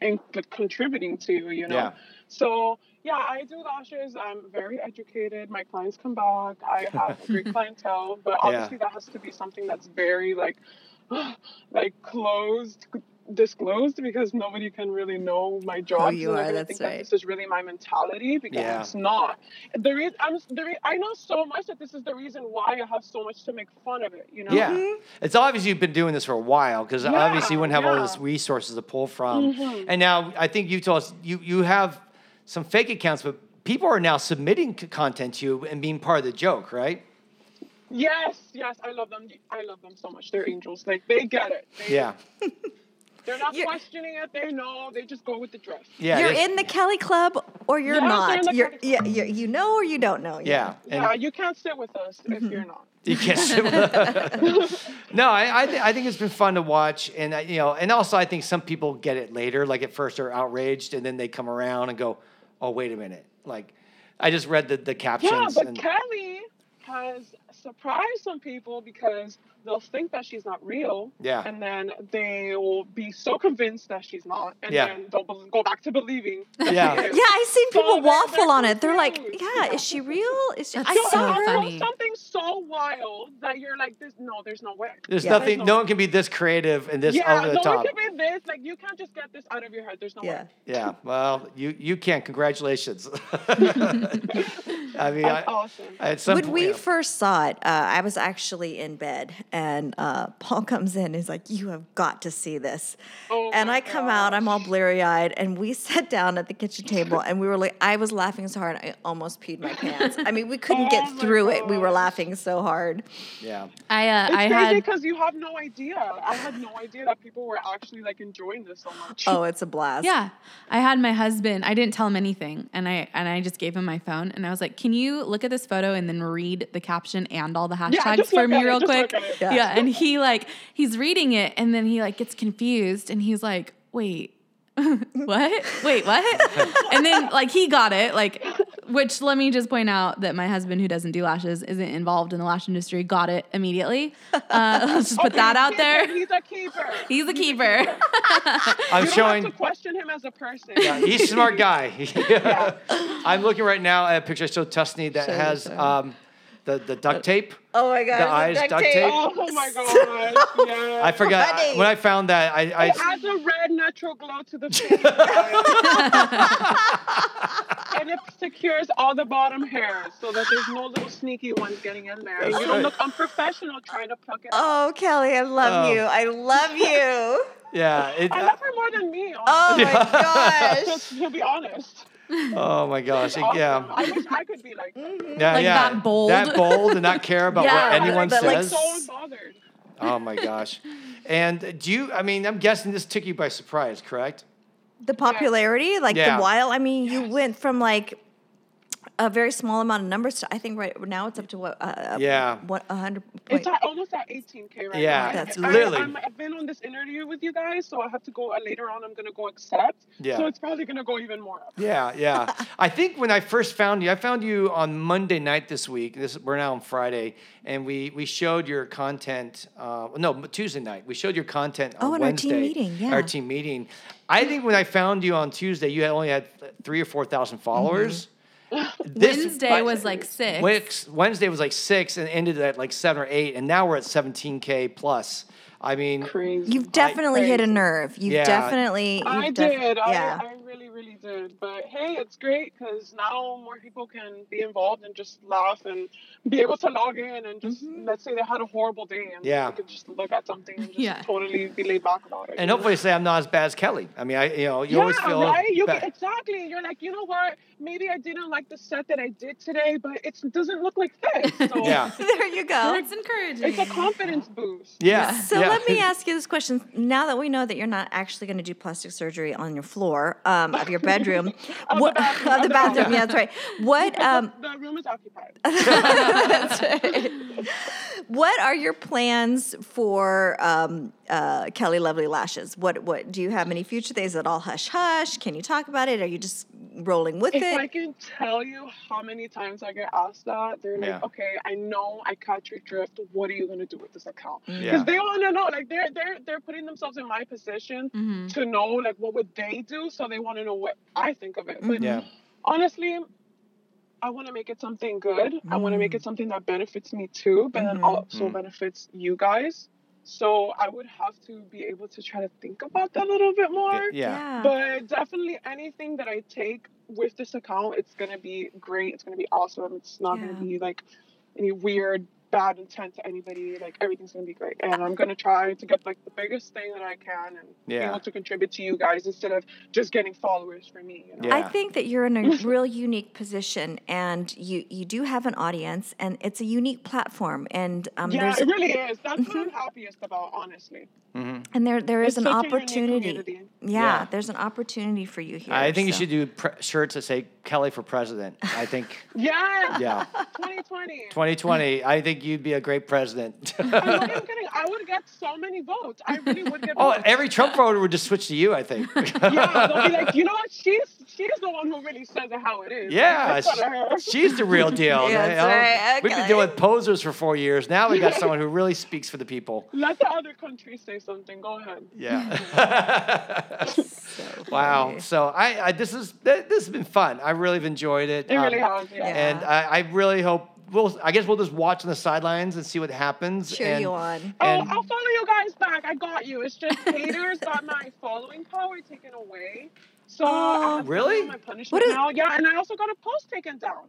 in, contributing to, you you know. Yeah. So yeah, I do lashes. I'm very educated. My clients come back. I have a great clientele, but obviously that has to be something that's very like, like closed, disclosed because nobody can really know my job. you so they're are, gonna that's think right. That this is really my mentality because Yeah. it's not. The reason I'm the re- I know so much that this is the reason why I have so much to make fun of it. You know. Yeah. It's obvious you've been doing this for a while because obviously you wouldn't have all Yeah, these yeah. resources to pull from. Mhm. And now I think you told us you, you have some fake accounts, but people are now submitting content to you and being part of the joke, right? Yes, yes, I love them. I love them so much. They're angels. Like they get it. They, Yeah. They're not You're- questioning it. They know. They just go with the dress. Yeah. you're in the Kelly Club or you're Yes, not. in the You're, Kelly yeah, Club. you you know or you don't know. Yeah. And yeah, you can't sit with us Mm-hmm. if you're not. you can't sit with- No, I I, th- I think it's been fun to watch, and I, you know, and also I think some people get it later. Like at first they're outraged, and then they come around and go, "Oh, wait a minute!" Like I just read the the captions. Yeah, but and, Kelly has surprised some people because they'll think that she's not real. Yeah. And then they will be so convinced that she's not, and Yeah. then they'll go back to believing. that Yeah. she is. Yeah, I've seen So people they're- waffle they're on it. They're like, "Yeah, Yeah. is she real? Is she?" That's I So so saw I'll her. funny. something so wild that you're like, "This no, there's no way." There's Yeah. nothing. There's No no- one can be this creative and this yeah, over the no top. one can be this. Like you can't just get this out of your head. There's no Yeah. way. Yeah. Well, you you can. Congratulations. I mean, I, That's awesome. at some when point, we yeah. first saw it, uh, I was actually in bed, and uh, Paul comes in. and He's like, "You have got to see this." Oh and I come out, I'm all bleary eyed, and we sat down at the kitchen table, and we were like, I was laughing so hard, I almost peed my pants. I mean, we couldn't Oh get my through it. We were laughing so hard. yeah. I uh, It's I crazy had because you have no idea. I had no idea that people were actually like enjoying this so much. Oh, it's a blast. Yeah, I had my husband. I didn't tell him anything, and I and I just gave him my phone, and I was like, "Can you look at this photo and then read the caption and all the hashtags just for me real quick?" Look at it. Yeah. Yeah. and he like he's reading it, and then he like gets confused, and he's like, "Wait." what? Wait, what? and then like he got it, like which let me just point out that my husband who doesn't do lashes isn't involved in the lash industry, got it immediately. Uh, let's just put Okay, that out keeper. there. He's a keeper. He's a keeper. I'm you don't showing. have to question him as a person. Yeah, he's a smart guy. I'm looking right now at a picture I showed Tusney that Show has um, the the duct uh, tape. Oh my god. The eyes duct tape. Oh my god. Yeah. I forgot funny. when I found that. I, I It has a red natural glow to the face. and it secures all the bottom hairs so that there's no little sneaky ones getting in there. That's you don't right. look unprofessional trying to pluck it out. Oh, Kelly, I love Oh. you. I love you. yeah. It, I love her more than me. Oh my gosh. Just to be honest. Oh my gosh. Awesome. yeah. I wish I could be like that. Yeah, Like yeah. that bold. That bold and not care about Yeah, what anyone but like says. So unbothered. oh my gosh. And do you? I mean, I'm guessing this took you by surprise, correct? The popularity, like Yeah. the while. I mean, you went from like a very small amount of numbers to I think right now it's up to what? Uh, Yeah. What a hundred. It's at, almost at 18k right Yeah, now. That's I, literally- I'm, I've been on this interview with you guys, so I have to go uh, later on. I'm gonna go accept. Yeah. So it's probably gonna go even more up. Yeah, yeah. I think when I first found you, I found you on Monday night this week. This we're now on Friday, and we we showed your content. Uh, no, Tuesday night. We showed your content on Oh, in our team Wednesday. meeting, yeah. Our team meeting. I think when I found you on Tuesday, you had only had three or four thousand followers. This- Wednesday was like six. Wix- Wednesday was like six and ended at like seven or eight, and now we're at 17k plus. I mean, Crazy. You've definitely hit a nerve. You've Yeah. definitely. You've I def- did. Yeah. I, I really, really did. But hey, it's great because now more people can be involved and just laugh and be able to log in and just Mm-hmm. let's say they had a horrible day and Yeah. they could just look at something and just Yeah. totally be laid back about it. and you know? hopefully say I'm not as bad as Kelly. I mean, I you know you yeah, always feel right. You bad. get, exactly. You're like, you know what? Maybe I didn't like the set that I did today, but it doesn't look like this. So yeah. there you go. It's encouraging. it's a confidence boost. Yeah. So yeah. let me ask you this question. Now that we know that you're not actually going to do plastic surgery on your floor um, of your bedroom, Of the bathroom, of of the the bathroom, bathroom. yeah, that's right. What um, the room is occupied. That's right. What are your plans for um, uh, Kelly Lovely Lashes? What what do you have any future things? Is it all hush hush? Can you talk about it? Are you just rolling with If it? I can tell you how many times I get asked that, they're like, Yeah. "Okay, I know I catch your drift. What are you gonna do with this account?" Because Yeah. they want to know. Like they're they're they're putting themselves in my position Mm-hmm. to know like what would they do. So they want to know what I think of it. But Yeah. honestly, I want to make it something good. I want to make it something that benefits me too, but then also Mm. benefits you guys. So I would have to be able to try to think about that a little bit more. Yeah. But definitely anything that I take with this account, it's gonna be great. It's gonna be awesome. It's not Yeah. gonna be like any weird, bad intent to anybody. Like everything's gonna be great. And I'm gonna try to get like the biggest thing that I can and be Yeah. able to contribute to you guys instead of just getting followers for me. You know? I think that you're in a real unique position, and you you do have an audience, and it's a unique platform, and um, Yeah, there's it really is. That's what I'm happiest about, honestly. and there there is It's an such a unique opportunity. Yeah, Yeah. there's an opportunity for you here. I think you should do pre- shirts that say Kelly for president. I think, Yeah. yeah, 2020. 2020. I think you'd be a great president. I'm not even kidding. I would get so many votes. I really would get oh, votes. every Trump voter would just switch to you. I think. yeah, they'll be like, you know what? She's she's the one who really says it how it is. Yeah, Let's go to her. she- she's the real deal. Yeah, you that's know? right. We've been dealing with posers for four years. Now we got someone who really speaks for the people. Let the other country say something. Go ahead. Yeah. wow. So I, I this is this has been fun. I really have enjoyed it. It really Um, has. Yeah. And I, I really hope we'll. I guess we'll just watch on the sidelines and see what happens. cheer and, you on. Oh, I'll follow you guys back. I got you. It's just haters got my following power taken away. So Oh, I have to really? my punishment What is- now. Yeah, and I also got a post taken down.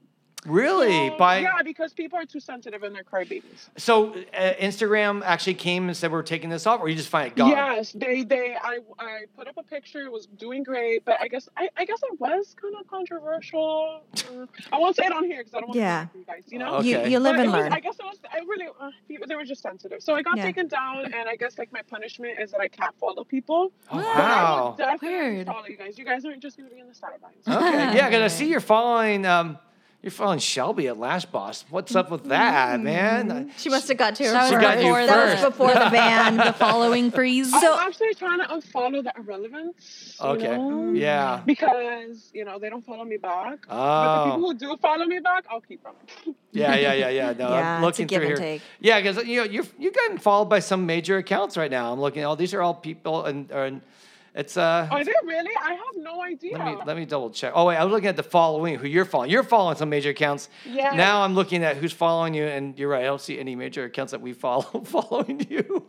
Really? So, By yeah, because people are too sensitive and they're crybabies. so uh, Instagram actually came and said we're taking this off, or you just find it gone? Yes, they they I I put up a picture. It was doing great, but I guess I, I guess it was kind of controversial. I won't say it on here because I don't want Yeah. to you guys. You know. Okay. You you live But and it was- learn. I guess it was. I really. Uh, people, they were just sensitive, so I got Yeah. taken down, and I guess like my punishment is that I can't follow people. Oh, But I wow. definitely Weird. follow you guys. You guys aren't just gonna be in the sidelines. Okay. Yeah, because I see you're following. Um, you're following Shelby at Lash Boss. What's up with that, mm-hmm. man? She must have got to her That was She got you first. That was before the ban. the following freeze. So- I'm actually trying to unfollow the irrelevance. Okay. know? Mm-hmm. Yeah. Because you know they don't follow me back. But the Oh. people who do follow me back, I'll keep them. Yeah, yeah, yeah, yeah. No, Yeah, I'm it's a looking give through and here. take. Yeah, because you know you're you're getting followed by some major accounts right now. I'm looking. Oh, these are all people, and and it's uh. Are they really? I have no idea. Let me let me double check. Oh wait, I was looking at the following. Who you're following? You're following some major accounts. Yes. Now I'm looking at who's following you, and you're right. I don't see any major accounts that we follow following you.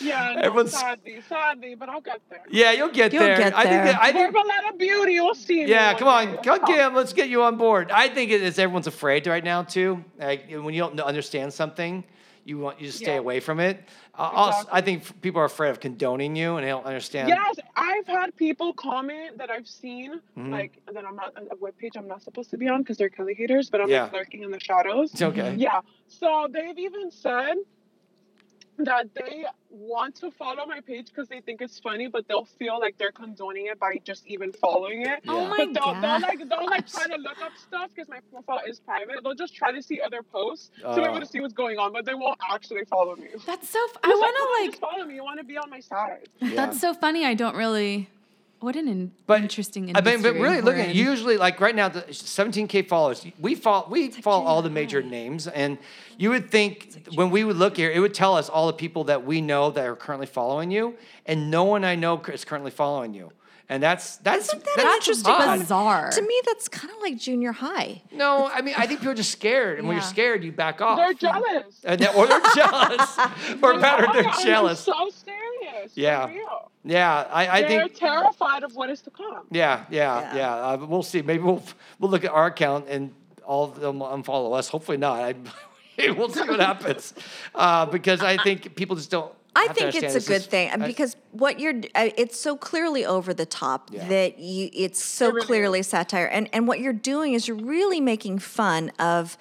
yeah, no, everyone's- sadly, sadly, but I'll get there. yeah, you'll get You'll there. get I think. there. That, I think. Verbal of beauty, you'll see. Yeah, come on, day. come Cam, let's get you on board. I think it is everyone's afraid right now too. Like when you don't understand something, you want you just stay Yeah. away from it. Uh, also, I think people are afraid of condoning you, and they don't understand. Yes, I've had people comment that I've seen, Mhm. like that I'm not a webpage I'm not supposed to be on because they're Kelly haters, but I'm Yeah. like lurking in the shadows. It's okay. Yeah. So they've even said that they want to follow my page because they think it's funny, but they'll feel like they're condoning it by just even following it. Oh my but they'll, they'll like they'll like try to look up stuff because my profile is private. They'll just try to see other posts to be Oh. able to oh. see what's going on, but they won't actually follow me. That's so. F- I Just want to just like. follow me. You want to be on my side. Yeah. That's so funny. I don't really. What an in- But interesting I mean, but really, look at usually like right now, the 17k followers. We follow we follow all the major names, and you would think when we would look here, it would tell us all the people that we know that are currently following you, and no one I know is currently following you, and that's that's Isn't that that's interesting? odd. bizarre. To me, that's kind of like junior high. No, I mean I think people are just scared, and when you're scared, you back off. They're jealous. Uh, and then- or they're jealous, or better, they're I'm jealous. so serious. Yeah. real. Yeah, I, I They're think. terrified of what is to come. Yeah, yeah, Yeah. yeah. Uh, we'll see. Maybe we'll we'll look at our account and all of them unfollow us. Hopefully not. I, we'll see what happens uh, because I think people just don't. I have think it's a good is- thing and I- because what you're uh, it's so clearly over the top Yeah. that you it's so It really clearly satire and and what you're doing is you're really making fun of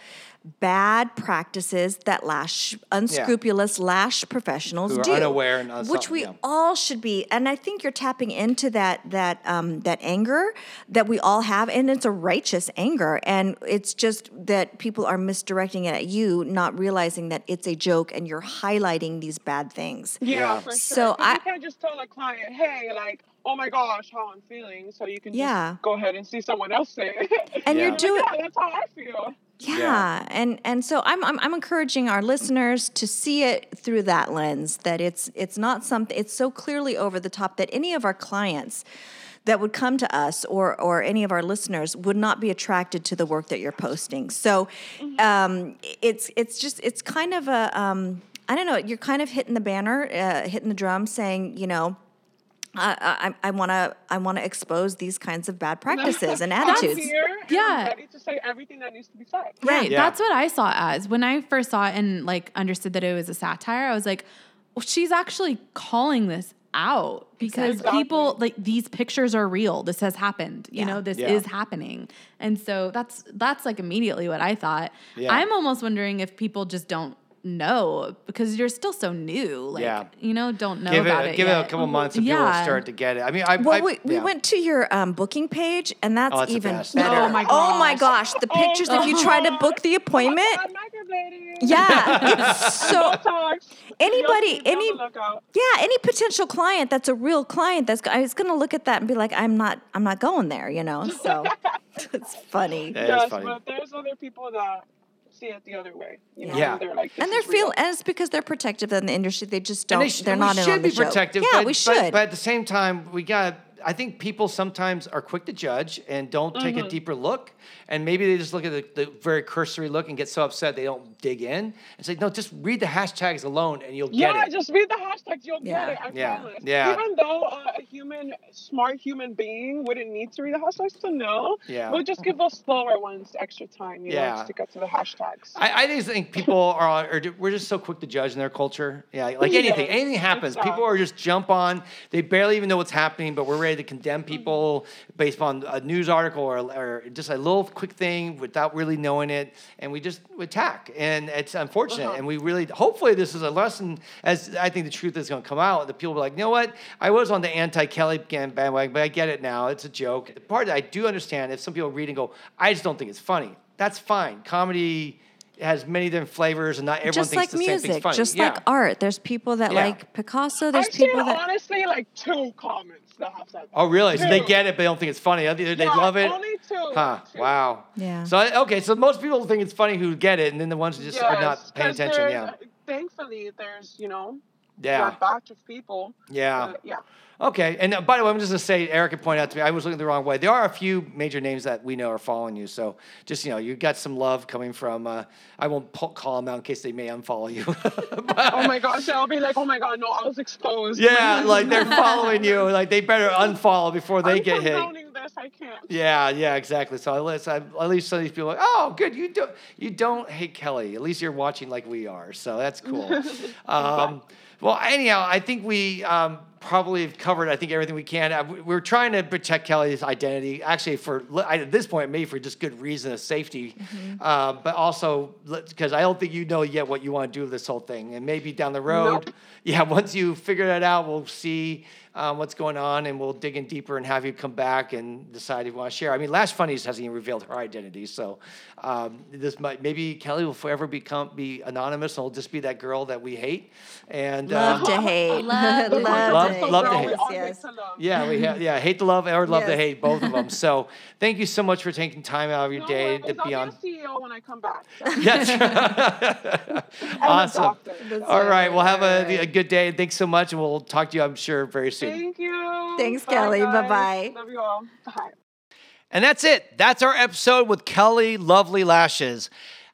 bad practices that lash unscrupulous lash professionals Who are do, unaware and unso- which we yeah. all should be. And I think you're tapping into that that um, that anger that we all have, and it's a righteous anger, and it's just that people are misdirecting it at you, not realizing that it's a joke, and you're highlighting these bad things. Yeah, Yeah. for sure. So 'Cause I- you can't just tell a client, hey, like, oh my gosh, how I'm feeling. So you can Yeah. just go ahead and see someone else say it. And Yeah. you're doing yeah, that's how I feel. Yeah, and and so I'm, I'm I'm encouraging our listeners to see it through that lens that it's it's not something it's so clearly over the top that any of our clients that would come to us or or any of our listeners would not be attracted to the work that you're posting. So um, it's it's just it's kind of a um, I don't know. You're kind of hitting the banner, uh, hitting the drum, saying you know. I I want to I want to expose these kinds of bad practices and I'm attitudes. here and Yeah. I'm ready to say everything that needs to be said. Right. Yeah. That's what I saw as. When I first saw it and like understood that it was a satire, I was like, well, she's actually calling this out because Exactly. people like these pictures are real. This has happened. You Yeah. know, this Yeah. is happening. And so that's that's like immediately what I thought. Yeah. I'm almost wondering if people just don't know because you're still so new. Like, Yeah. you know, don't know give about it, it. give it a couple months and people will Yeah. start to get it. I mean, I, Well, I we, we went to your um, booking page, and that's Oh, it's even better. Oh my Oh my gosh. gosh, the pictures. If you try to book the appointment, I'm microblading. yeah, it's so. Anybody- You'll be on any- Yeah, any potential client that's a real client that's I was going to look at that and be like, I'm not, I'm not going there, you know. So it's funny, That is Yes, funny. but there's other people that see it the other way. You know, Yeah. and they're like, and they're is feel, and it's because they're protective in the industry. They just don't. they sh- They're we not in on the be joke. protective. Yeah, but, we but- should. But, at the same time, we got. I think people sometimes are quick to judge and don't take Mm-hmm. a deeper look, and maybe they just look at the, the very cursory look and get so upset they don't dig in and say, "No, just read the hashtags alone, and you'll get it. Yeah, just read the hashtags. You'll Yeah. get it. I Yeah. promise. Yeah. Even though uh, a human, smart human being wouldn't need to read the hashtags to know, Yeah. we'll just give those slower ones extra time, you Yeah. know, to get to the hashtags. I, I just think people are, are we're just so quick to judge in their culture. Yeah, like anything, Yeah, anything happens, exactly. people are just jump on. They barely even know what's happening, but we're ready to condemn people based on a news article or, or just a little quick thing without really knowing it, and we just attack. And it's unfortunate. Uh-huh. And we really, hopefully, this is a lesson. As I think the truth is going to come out, that people are like, you know what? I was on the anti-Kelly bandwagon, but I get it now. It's a joke. The part that I do understand, if some people read and go, I just don't think it's funny. That's fine. Comedy has many different flavors, and not everyone just thinks like the same thing's music, funny. just yeah. like art. There's people that Yeah. like Picasso. There's I've seen people that. honestly like two comments that have said. Oh, really? So they get it, but they don't think it's funny. They, they Yeah, love it. Only two. Huh? Two. Wow. Yeah. So okay, so most people think it's funny who get it, and then the ones who just are not paying attention. Yeah. Thankfully, there's you know Yeah. A batch of people. Yeah. that- yeah. Okay. And uh, by the way, I'm just gonna say, Erica pointed out to me, I was looking the wrong way. There are a few major names that we know are following you. So just you know, you got some love coming from. Uh, I won't po- call them out in case they may unfollow you. Oh my gosh, I'll be like, oh my god, no, I was exposed. yeah, like they're following you. Like they better unfollow before they I'm get hit. this. I can't. Yeah, yeah, exactly. So at least, at least some of these people are like, oh, good, you don't you don't hate Kelly. At least you're watching like we are. So that's cool. um, well, anyhow, I think we um, probably have covered. I think everything we can. Uh, we- We're trying to protect Kelly's identity. Actually, for at this point, maybe for just good reason of safety, uh, but also because I don't think you know yet what you want to do with this whole thing, and maybe down the road. Nope. Yeah, once you figure that out, we'll see um, what's going on, and we'll dig in deeper and have you come back and decide if you want to share. I mean, Lash Funnies hasn't even revealed her identity, so um, this might maybe Kelly will forever become be anonymous, and will just be that girl that we hate. And Love um, to hate. Love to Love- hate. love to hate. we Yes, all hate yes. to love. yeah, we ha- yeah hate to love or love to hate both of them. So thank you so much for taking time out of your No day to I'll be on. be a CEO when I come back. so. Yes. Awesome. doctor. All right. Well, have a, a good day. Thanks so much, and we'll talk to you, I'm sure, very soon. Thank you. Thanks, Bye, Kelly. Bye-bye. Love you all. Bye. And that's it. That's our episode with Kelly Lovely Lashes.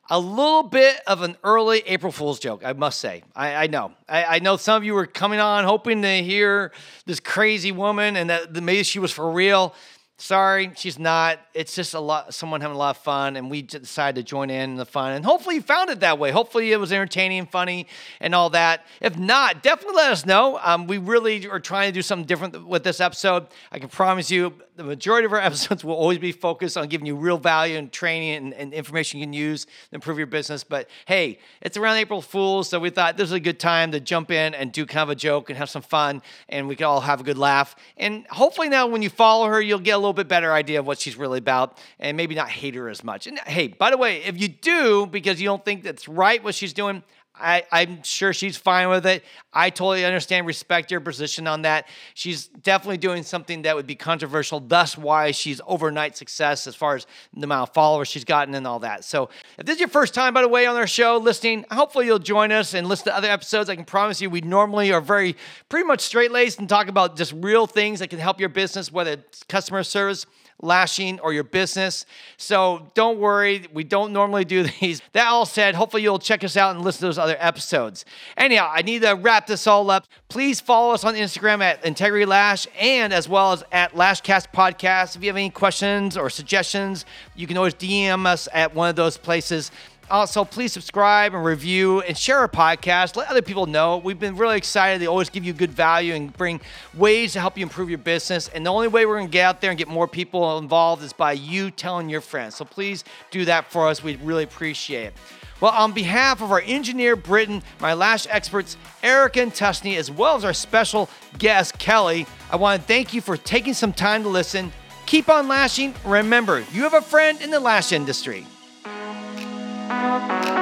A little bit of an early April Fool's joke, I must say. I, I know. I, I know some of you were coming on hoping to hear this crazy woman and that that maybe she was for real. Sorry, she's not. It's just a lot, someone having a lot of fun, and we decided to join in the fun. And hopefully, you found it that way. Hopefully, it was entertaining and funny and all that. If not, definitely let us know. Um, we really are trying to do something different with this episode. I can promise you, the majority of our episodes will always be focused on giving you real value and training and, and information you can use to improve your business. But hey, it's around April Fools, so we thought this was a good time to jump in and do kind of a joke and have some fun, and we can all have a good laugh. And hopefully, now when you follow her, you'll get a little bit better idea of what she's really about and maybe not hate her as much. And hey, by the way, if you do because you don't think that's right what she's doing, I, I'm sure she's fine with it. I totally understand, respect your position on that. She's definitely doing something that would be controversial, thus why she's overnight success as far as the amount of followers she's gotten and all that. So if this is your first time, by the way, on our show listening, hopefully you'll join us and listen to other episodes. I can promise you we normally are very pretty much straight laced and talk about just real things that can help your business, whether it's customer service lashing or your business. So don't worry, we don't normally do these. That all said, hopefully you'll check us out and listen to those other episodes. Anyhow, I need to wrap this all up. Please follow us on Instagram at Integrity Lash and as well as at Lashcast Podcast. If you have any questions or suggestions, you can always DM us at one of those places. Uh, also, please subscribe and review and share our podcast. Let other people know. We've been really excited. They always give you good value and bring ways to help you improve your business. And the only way we're going to get out there and get more people involved is by you telling your friends. So please do that for us. We'd really appreciate it. Well, on behalf of our engineer, Britton, my lash experts, Erica and Tusney, as well as our special guest, Kelly, I want to thank you for taking some time to listen. Keep on lashing. Remember, you have a friend in the lash industry. Música